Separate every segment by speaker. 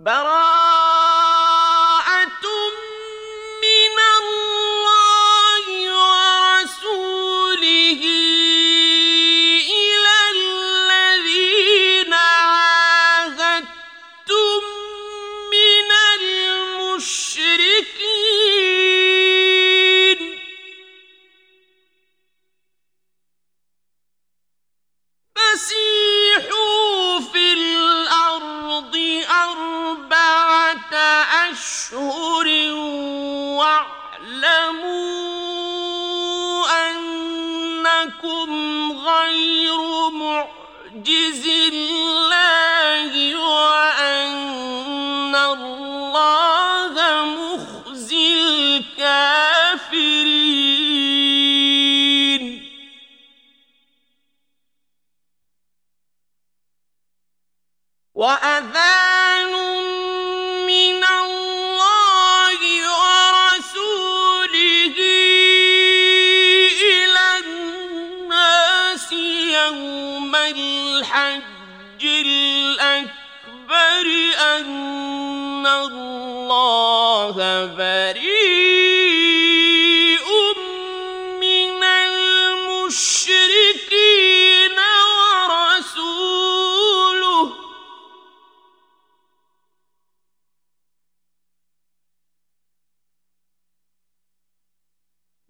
Speaker 1: براءة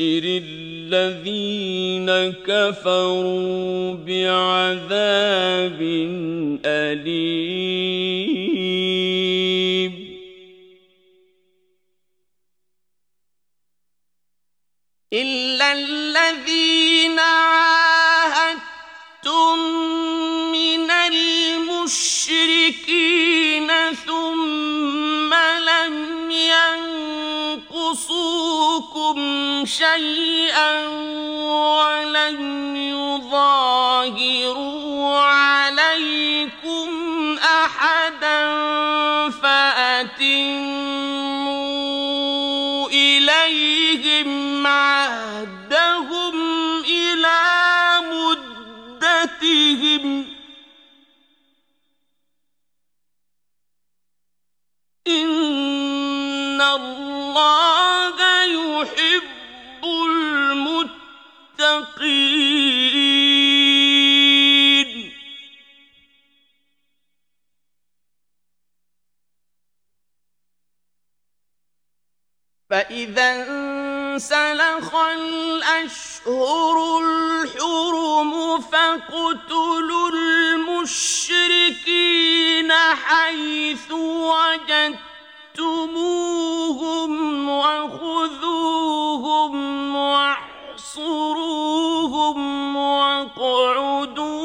Speaker 1: الذين كفروا بعذاب أليم.
Speaker 2: إلا الذين شيئا ولم يظاهروا عليكم أحدا فأتموا إليهم عهدهم إلى مدتهم. إن فإذا انسلخ الأشهر الحرم فاقتلوا المشركين حيث وجدتموهم وخذوهم واحصروهم واقعدوا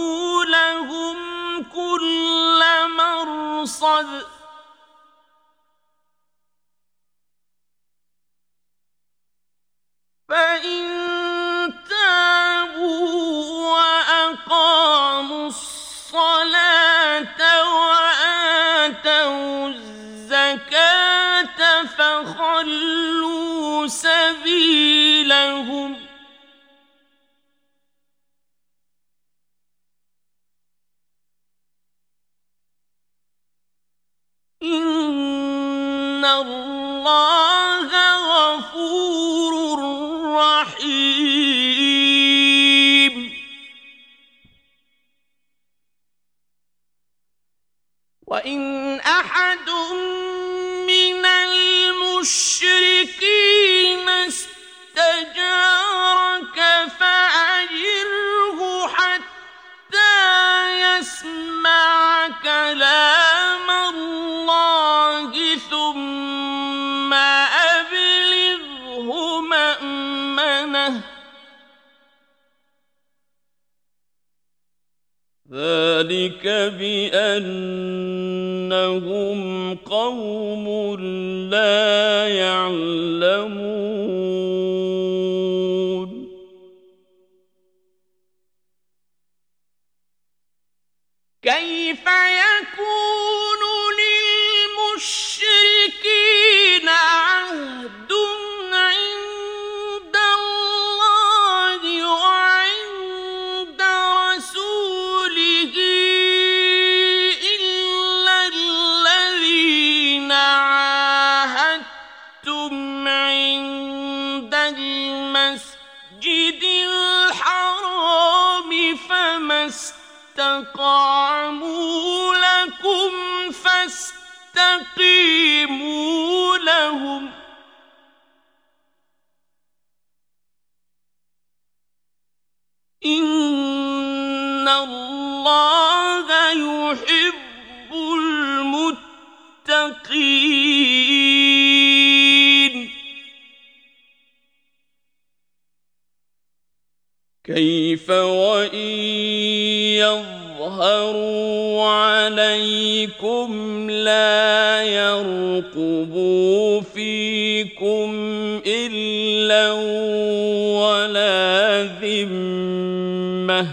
Speaker 2: لهم كل مرصد فإن تابوا وأقاموا الصلاة وآتوا الزكاة فخلوا سبيلهم إن الله غفور وإن أحد من المشركين استجارك فأجره حتى يسمع كلام الله ثم أبلغه مأمنه
Speaker 1: ذلك بأنهم قوم لا يعلمون.
Speaker 2: كيف يكون
Speaker 1: كيف وإن يظهروا عليكم لا يرقبوا فيكم إلا ولا ذمة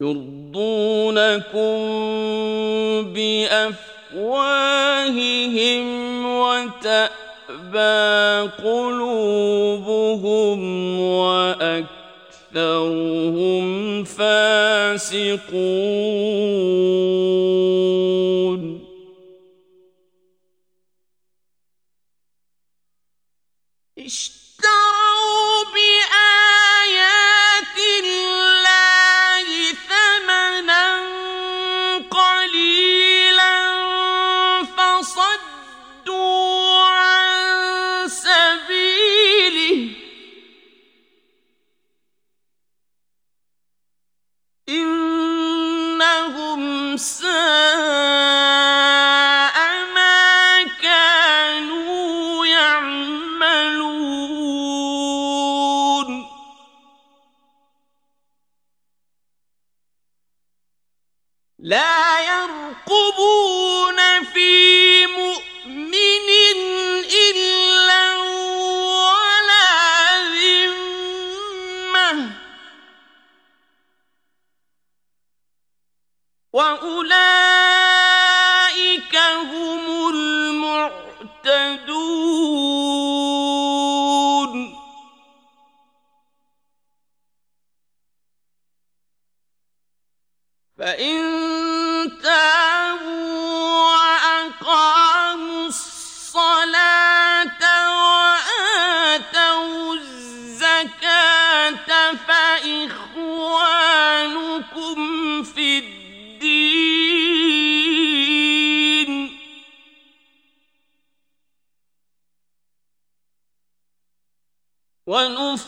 Speaker 1: يرضونكم بأفواههم وتأبى قلوبهم وأكبر أكثرهم فاسقون.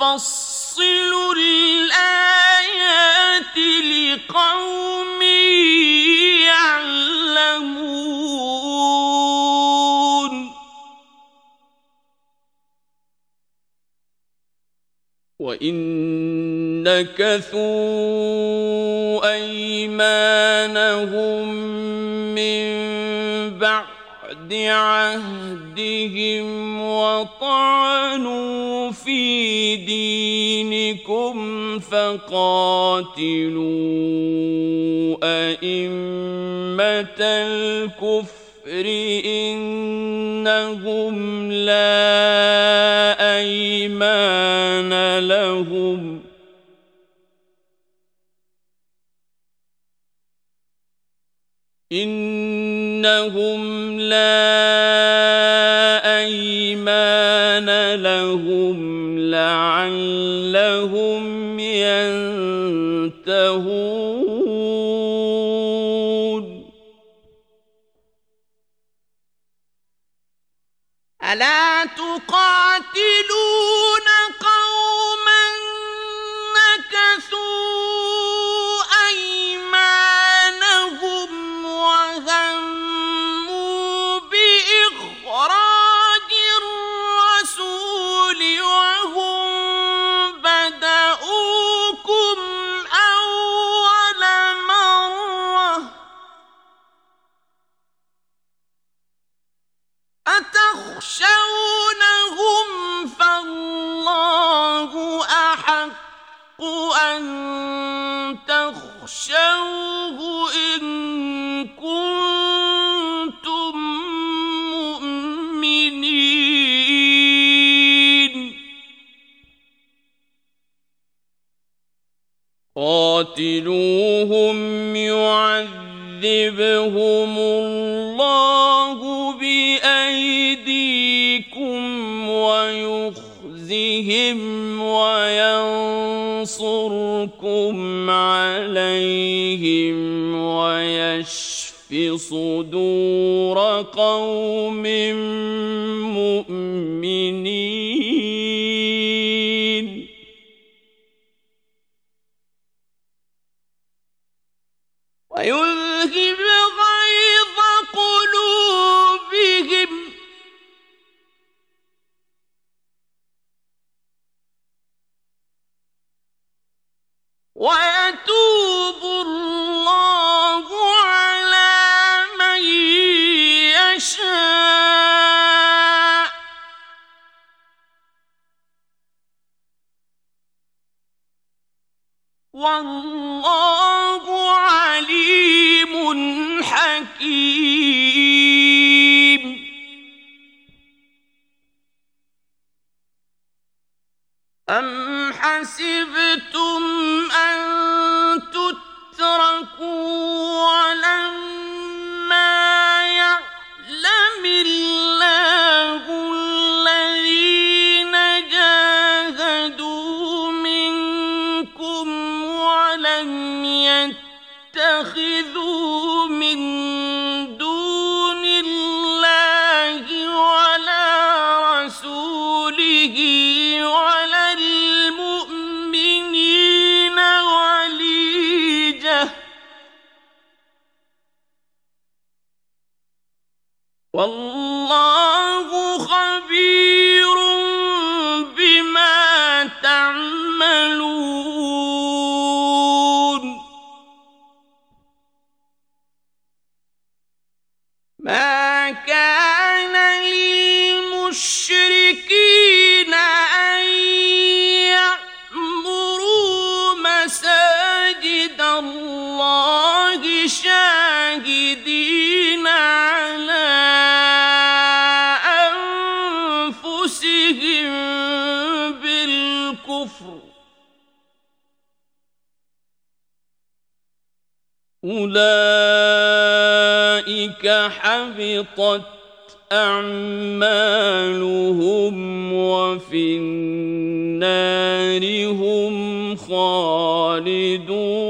Speaker 2: ونفصل الآيات لقوم يعلمون.
Speaker 1: وإن نكثوا أيمانهم عهدهم وطعنوا في دينكم فقاتلوا أئمة الكفر إنهم لا أيمان لهم إنهم لا أيمان لهم لعلهم ينتهون.
Speaker 2: ألا تقاتلون
Speaker 1: يصيبهم الله بأيديكم ويخزهم وينصركم عليهم ويشف صدور قوم أولئك حبطت أعمالهم وفي النار هم خالدون.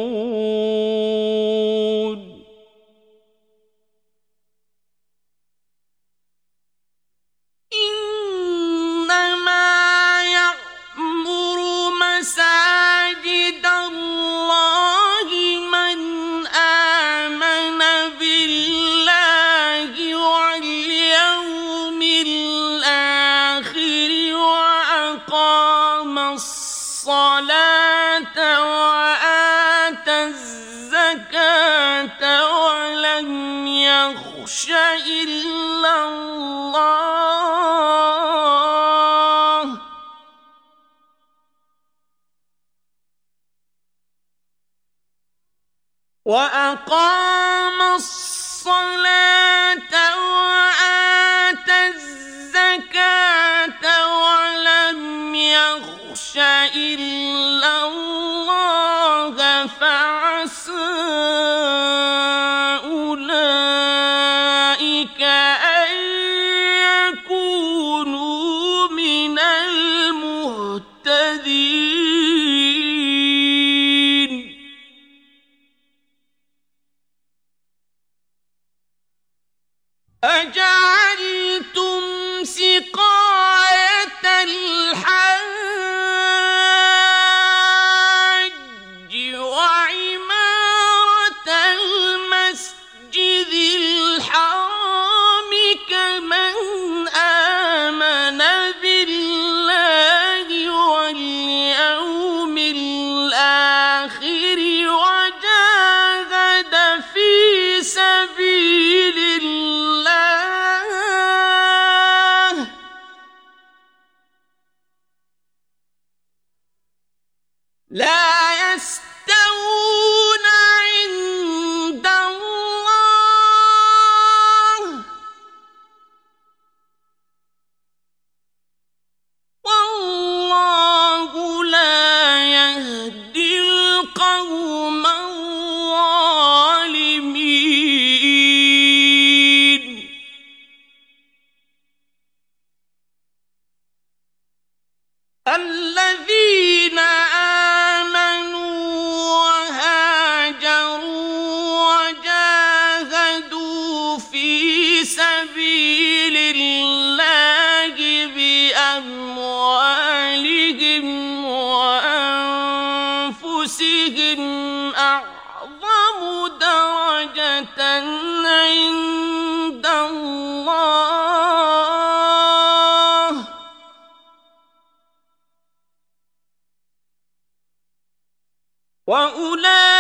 Speaker 2: 万物来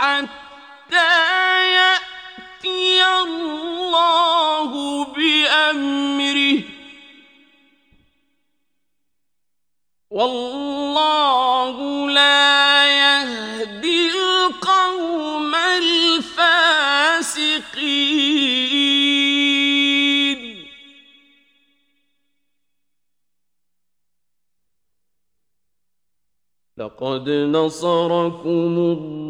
Speaker 2: حتى يأتي الله بأمره. والله لا يهدي القوم الفاسقين. لقد نصركم الله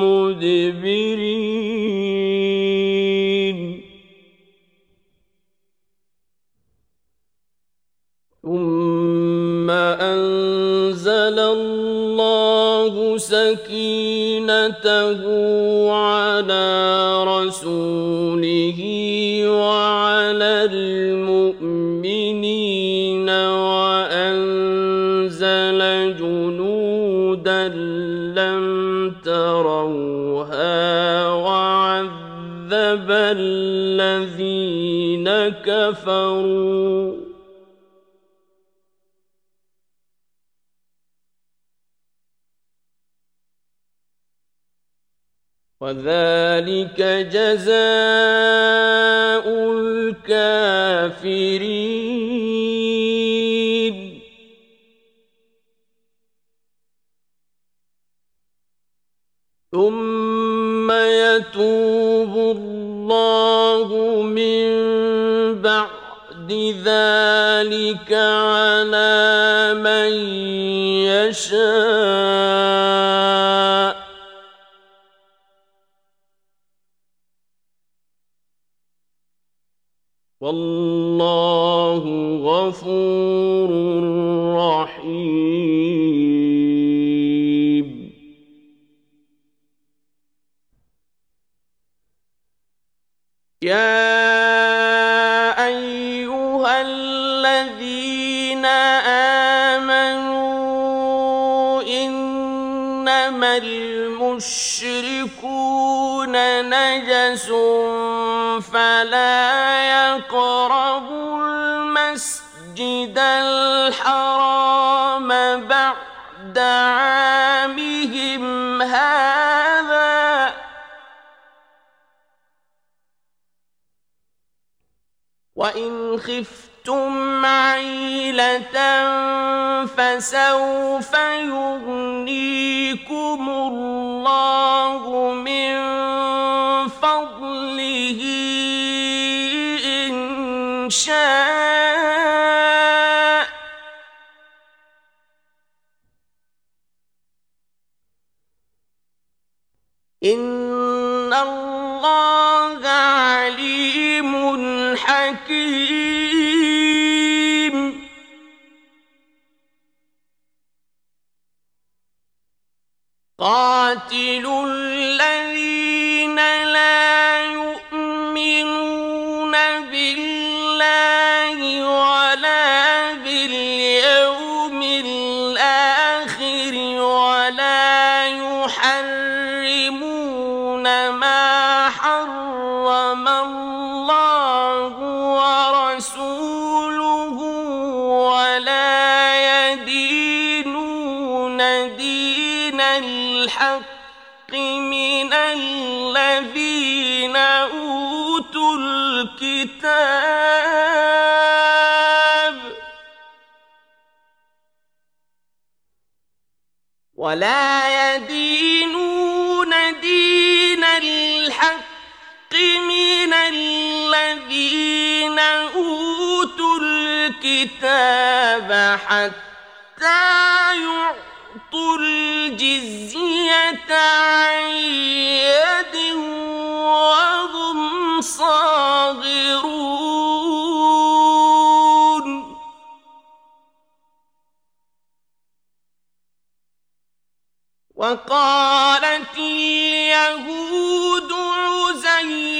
Speaker 2: مدبرين ثم أنزل الله سكينته على رسوله وعلى المؤمنين. وعذب الذين كفروا. وذلك جزاء الكافرين. ثم ذلك على من يشاء. والله الذين آمنوا إنما المشركون نجس فلا يقربوا المسجد الحرام بعد عامهم هذا وإن خفتم عيلة فسوف يغنيكم الله من قاتلوا الذين أوتوا الكتاب ولا يدينون دين الحق من الذين أوتوا الكتاب حتى الجزية عن يد وهم صاغرون. وقالت اليهود عزير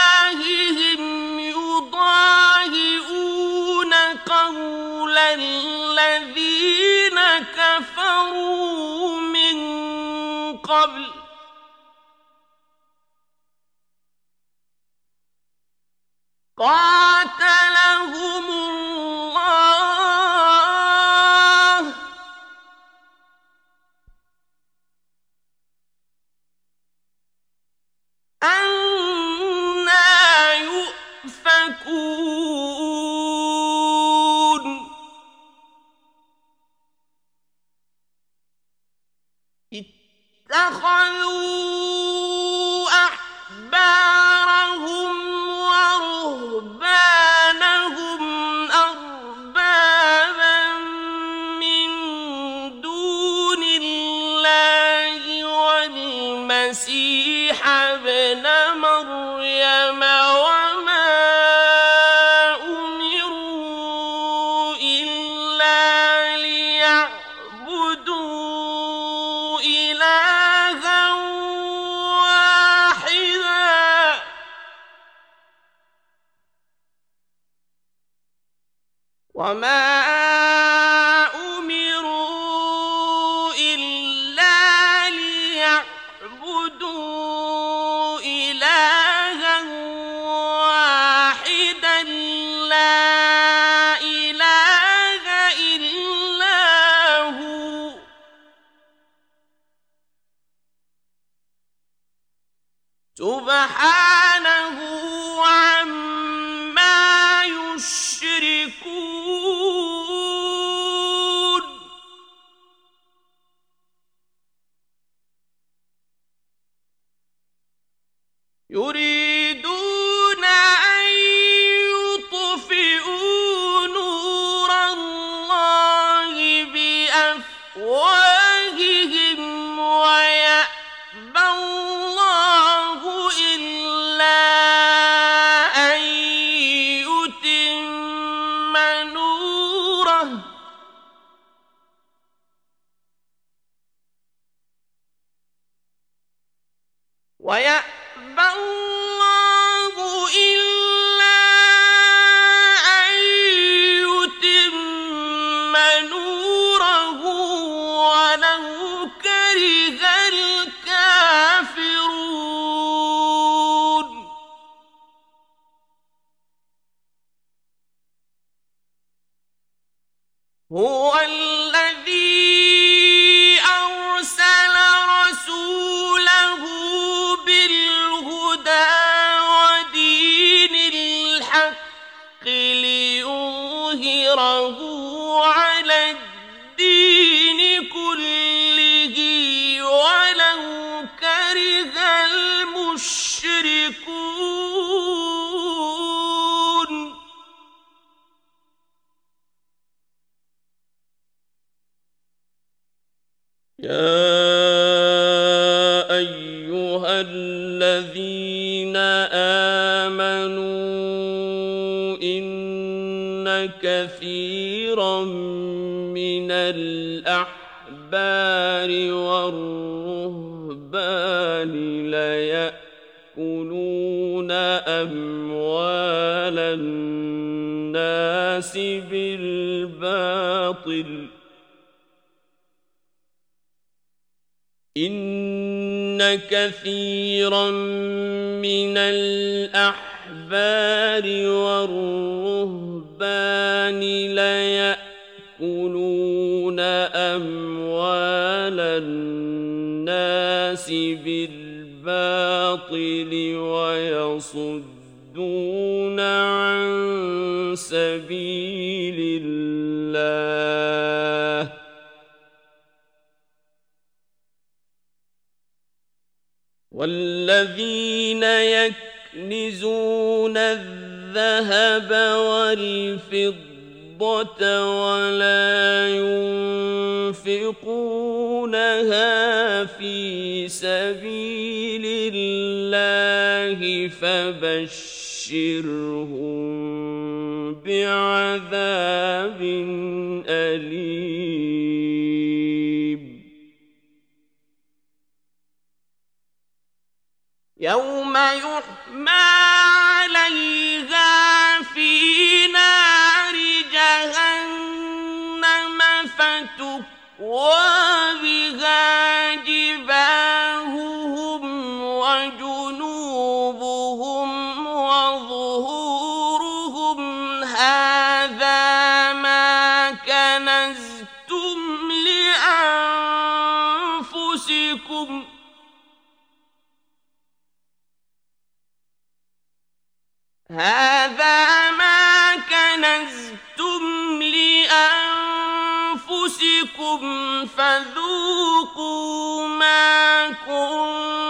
Speaker 2: قاتلهم الله. يؤفكون. اتخذوا الرهبان ليأكلون أموال الناس بالباطل. إن كثيرا من الأحبار والرهبان ليأكلون أموال الناس الناس بالباطل ويصدون عن سبيل الله. والذين يكنزون الذهب والفضة ولا ينفقونها في سبيل الله فبشرهم بعذاب أليم.
Speaker 1: يوم يحمى عليها هذا ما كنزتم لأنفسكم فذوقوا ما كنتم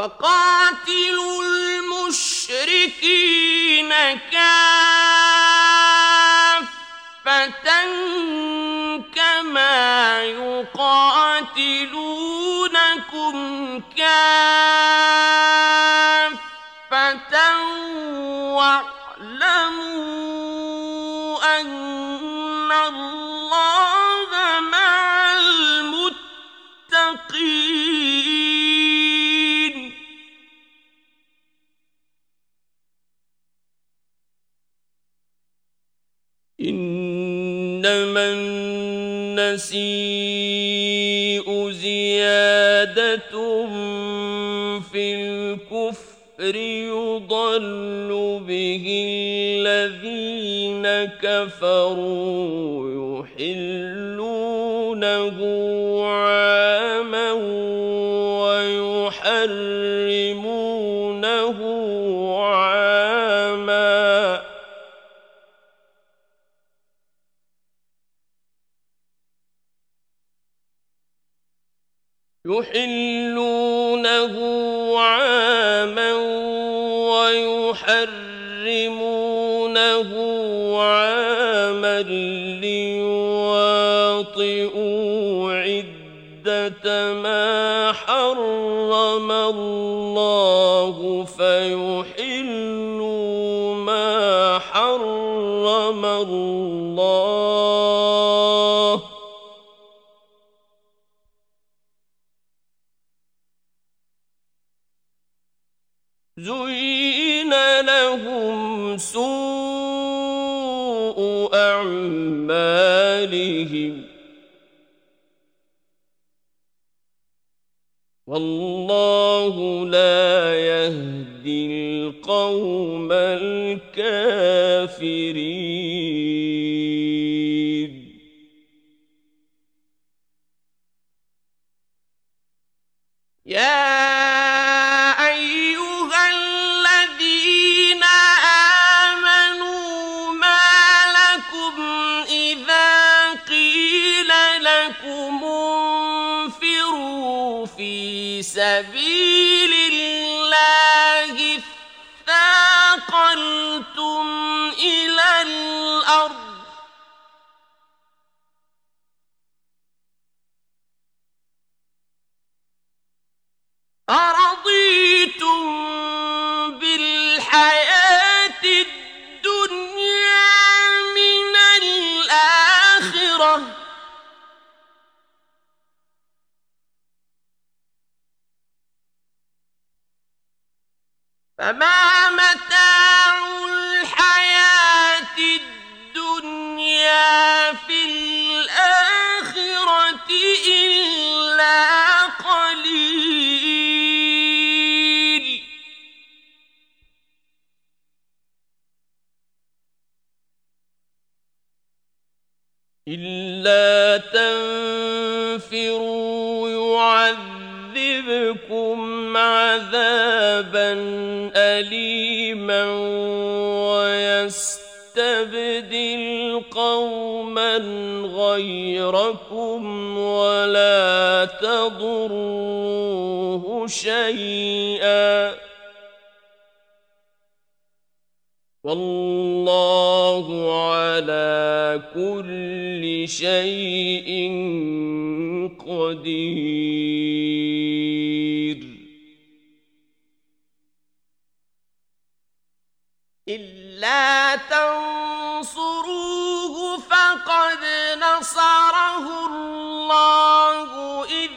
Speaker 1: وقاتلوا المشركين كافة كما يقاتلونكم كافة.
Speaker 2: يضل به الذين كفروا يحلونه عاما ويحرمونه عاما يحلونه ليواطئوا عدة ما حرم الله فيحلوا ما حرم الله والله لا يهدي القوم الكافرين.
Speaker 1: إلا
Speaker 2: تنفروا يعذبكم عذابا أليما ويستبدل قوما غيركم ولا تضروه شيئا. والله على كل شيء قدير.
Speaker 1: إلا تنصروه فقد نصره الله إذ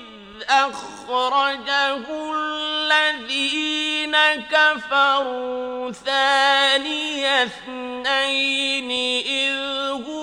Speaker 1: أخرجه الذين كفروا ثاني اثنين إذ هما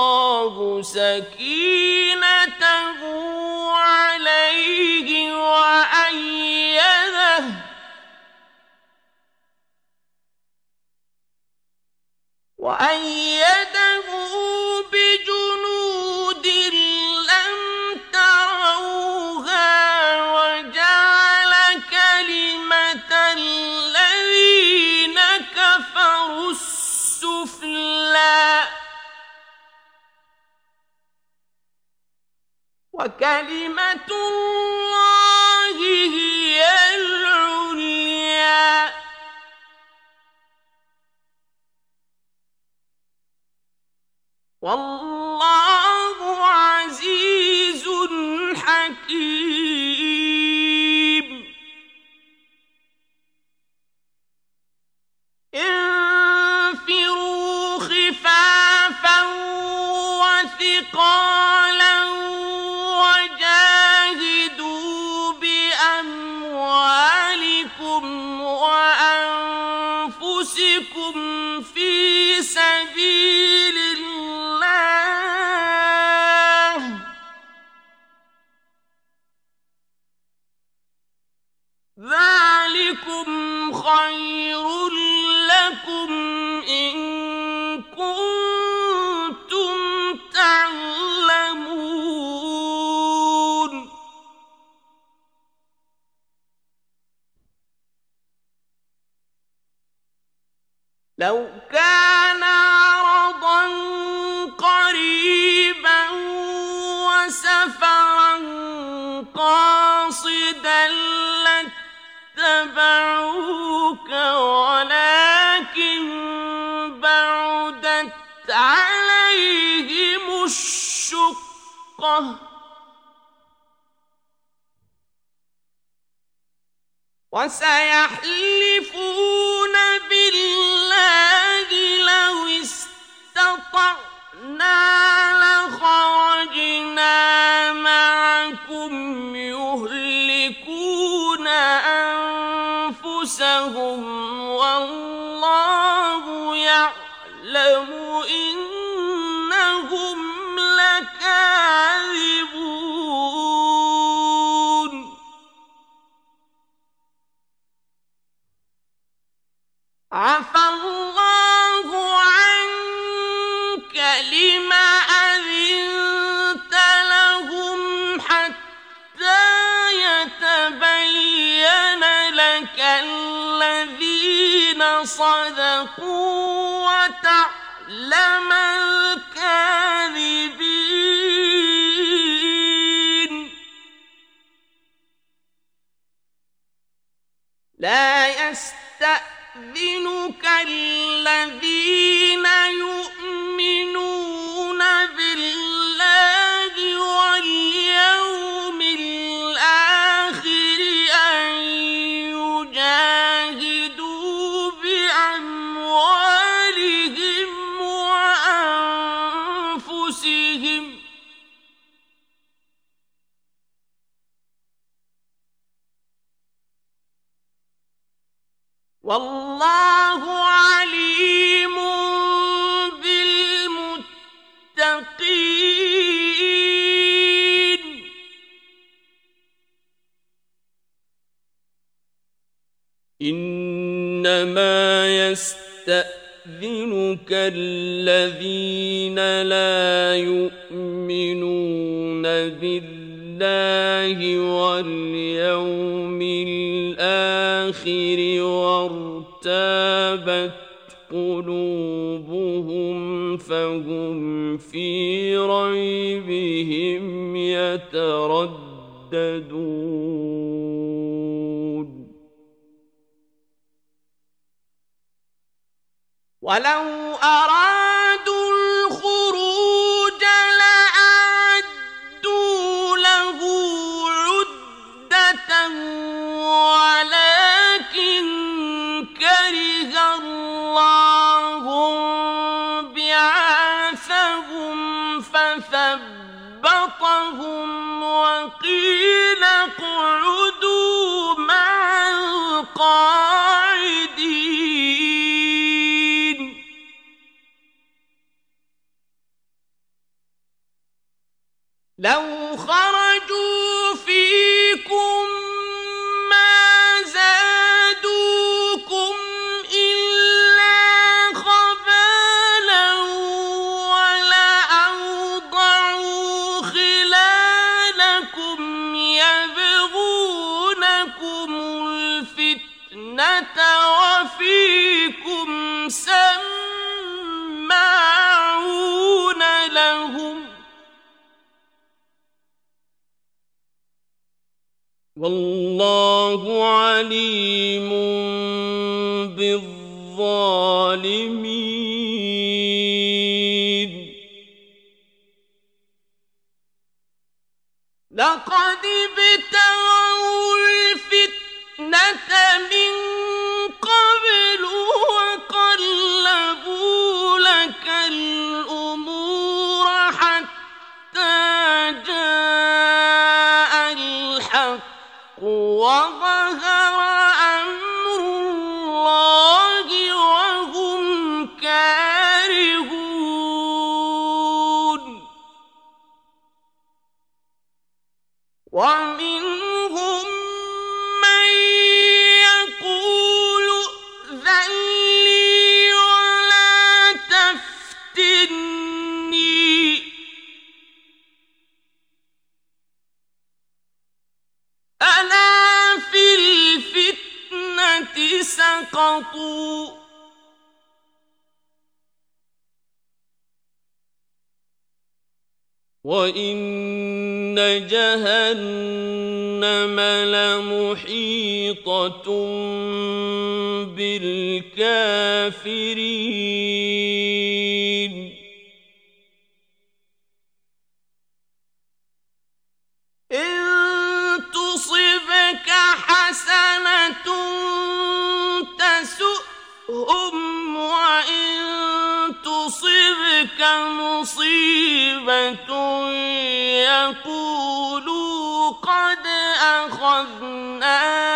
Speaker 1: الله سكينته عليه وأيده. وأيده وكلمة الله هي العليا. والله لو كان وسيحلفون بالله لا يستأذنك الذي ترجو والله عليم بالظالمين.
Speaker 2: وَإِنَّ جَهَنَّمَ لَمُحِيطَةٌ بِالْكَافِرِينَ
Speaker 1: طيبة يقولوا قد أخذنا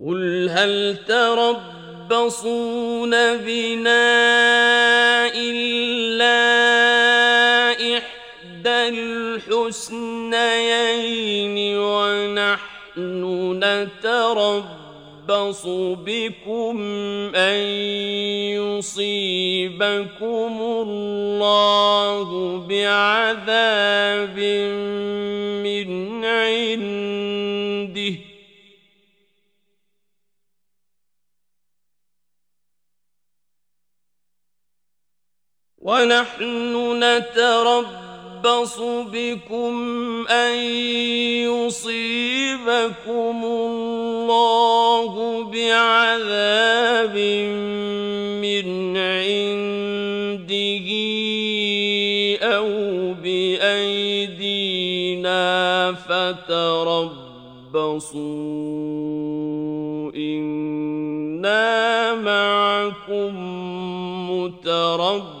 Speaker 1: قل هل
Speaker 2: تربصون بنا إلا إحدى الحسنيين ونحن نتربص يربص بكم أن يصيبكم الله بعذاب من عنده ونحن نتربص نتربص بكم أن يصيبكم الله الله بعذاب من عنده أو بأيدينا فتربصوا. إنا معكم متربصون.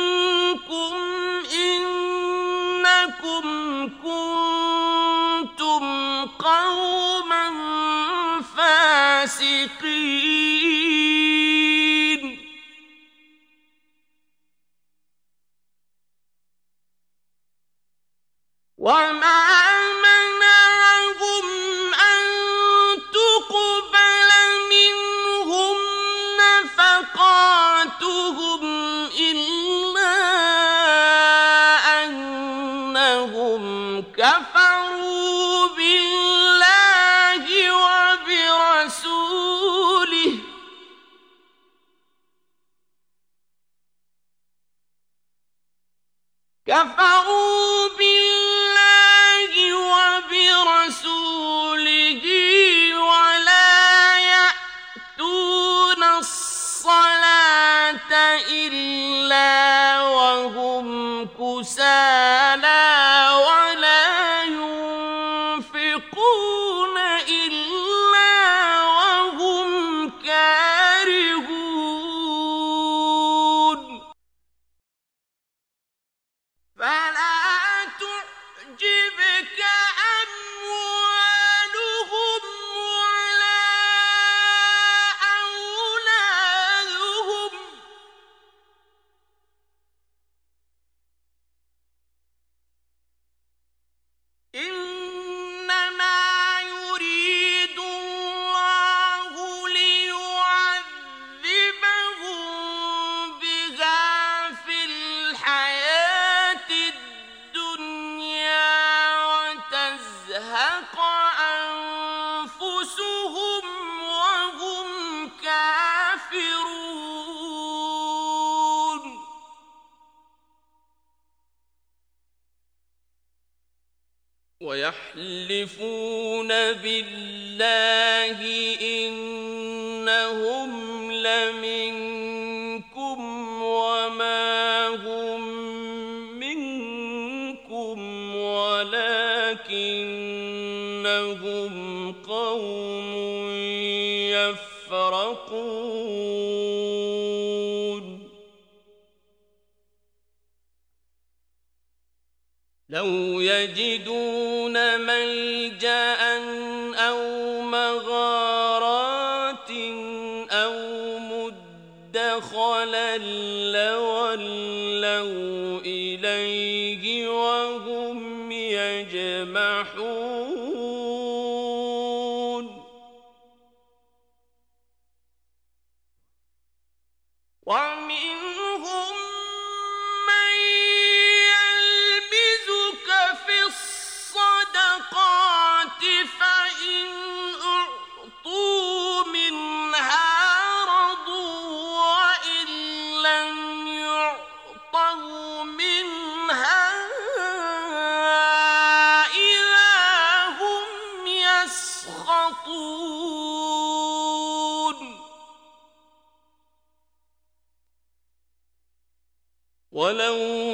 Speaker 1: One. يحلفون بالله
Speaker 2: ولو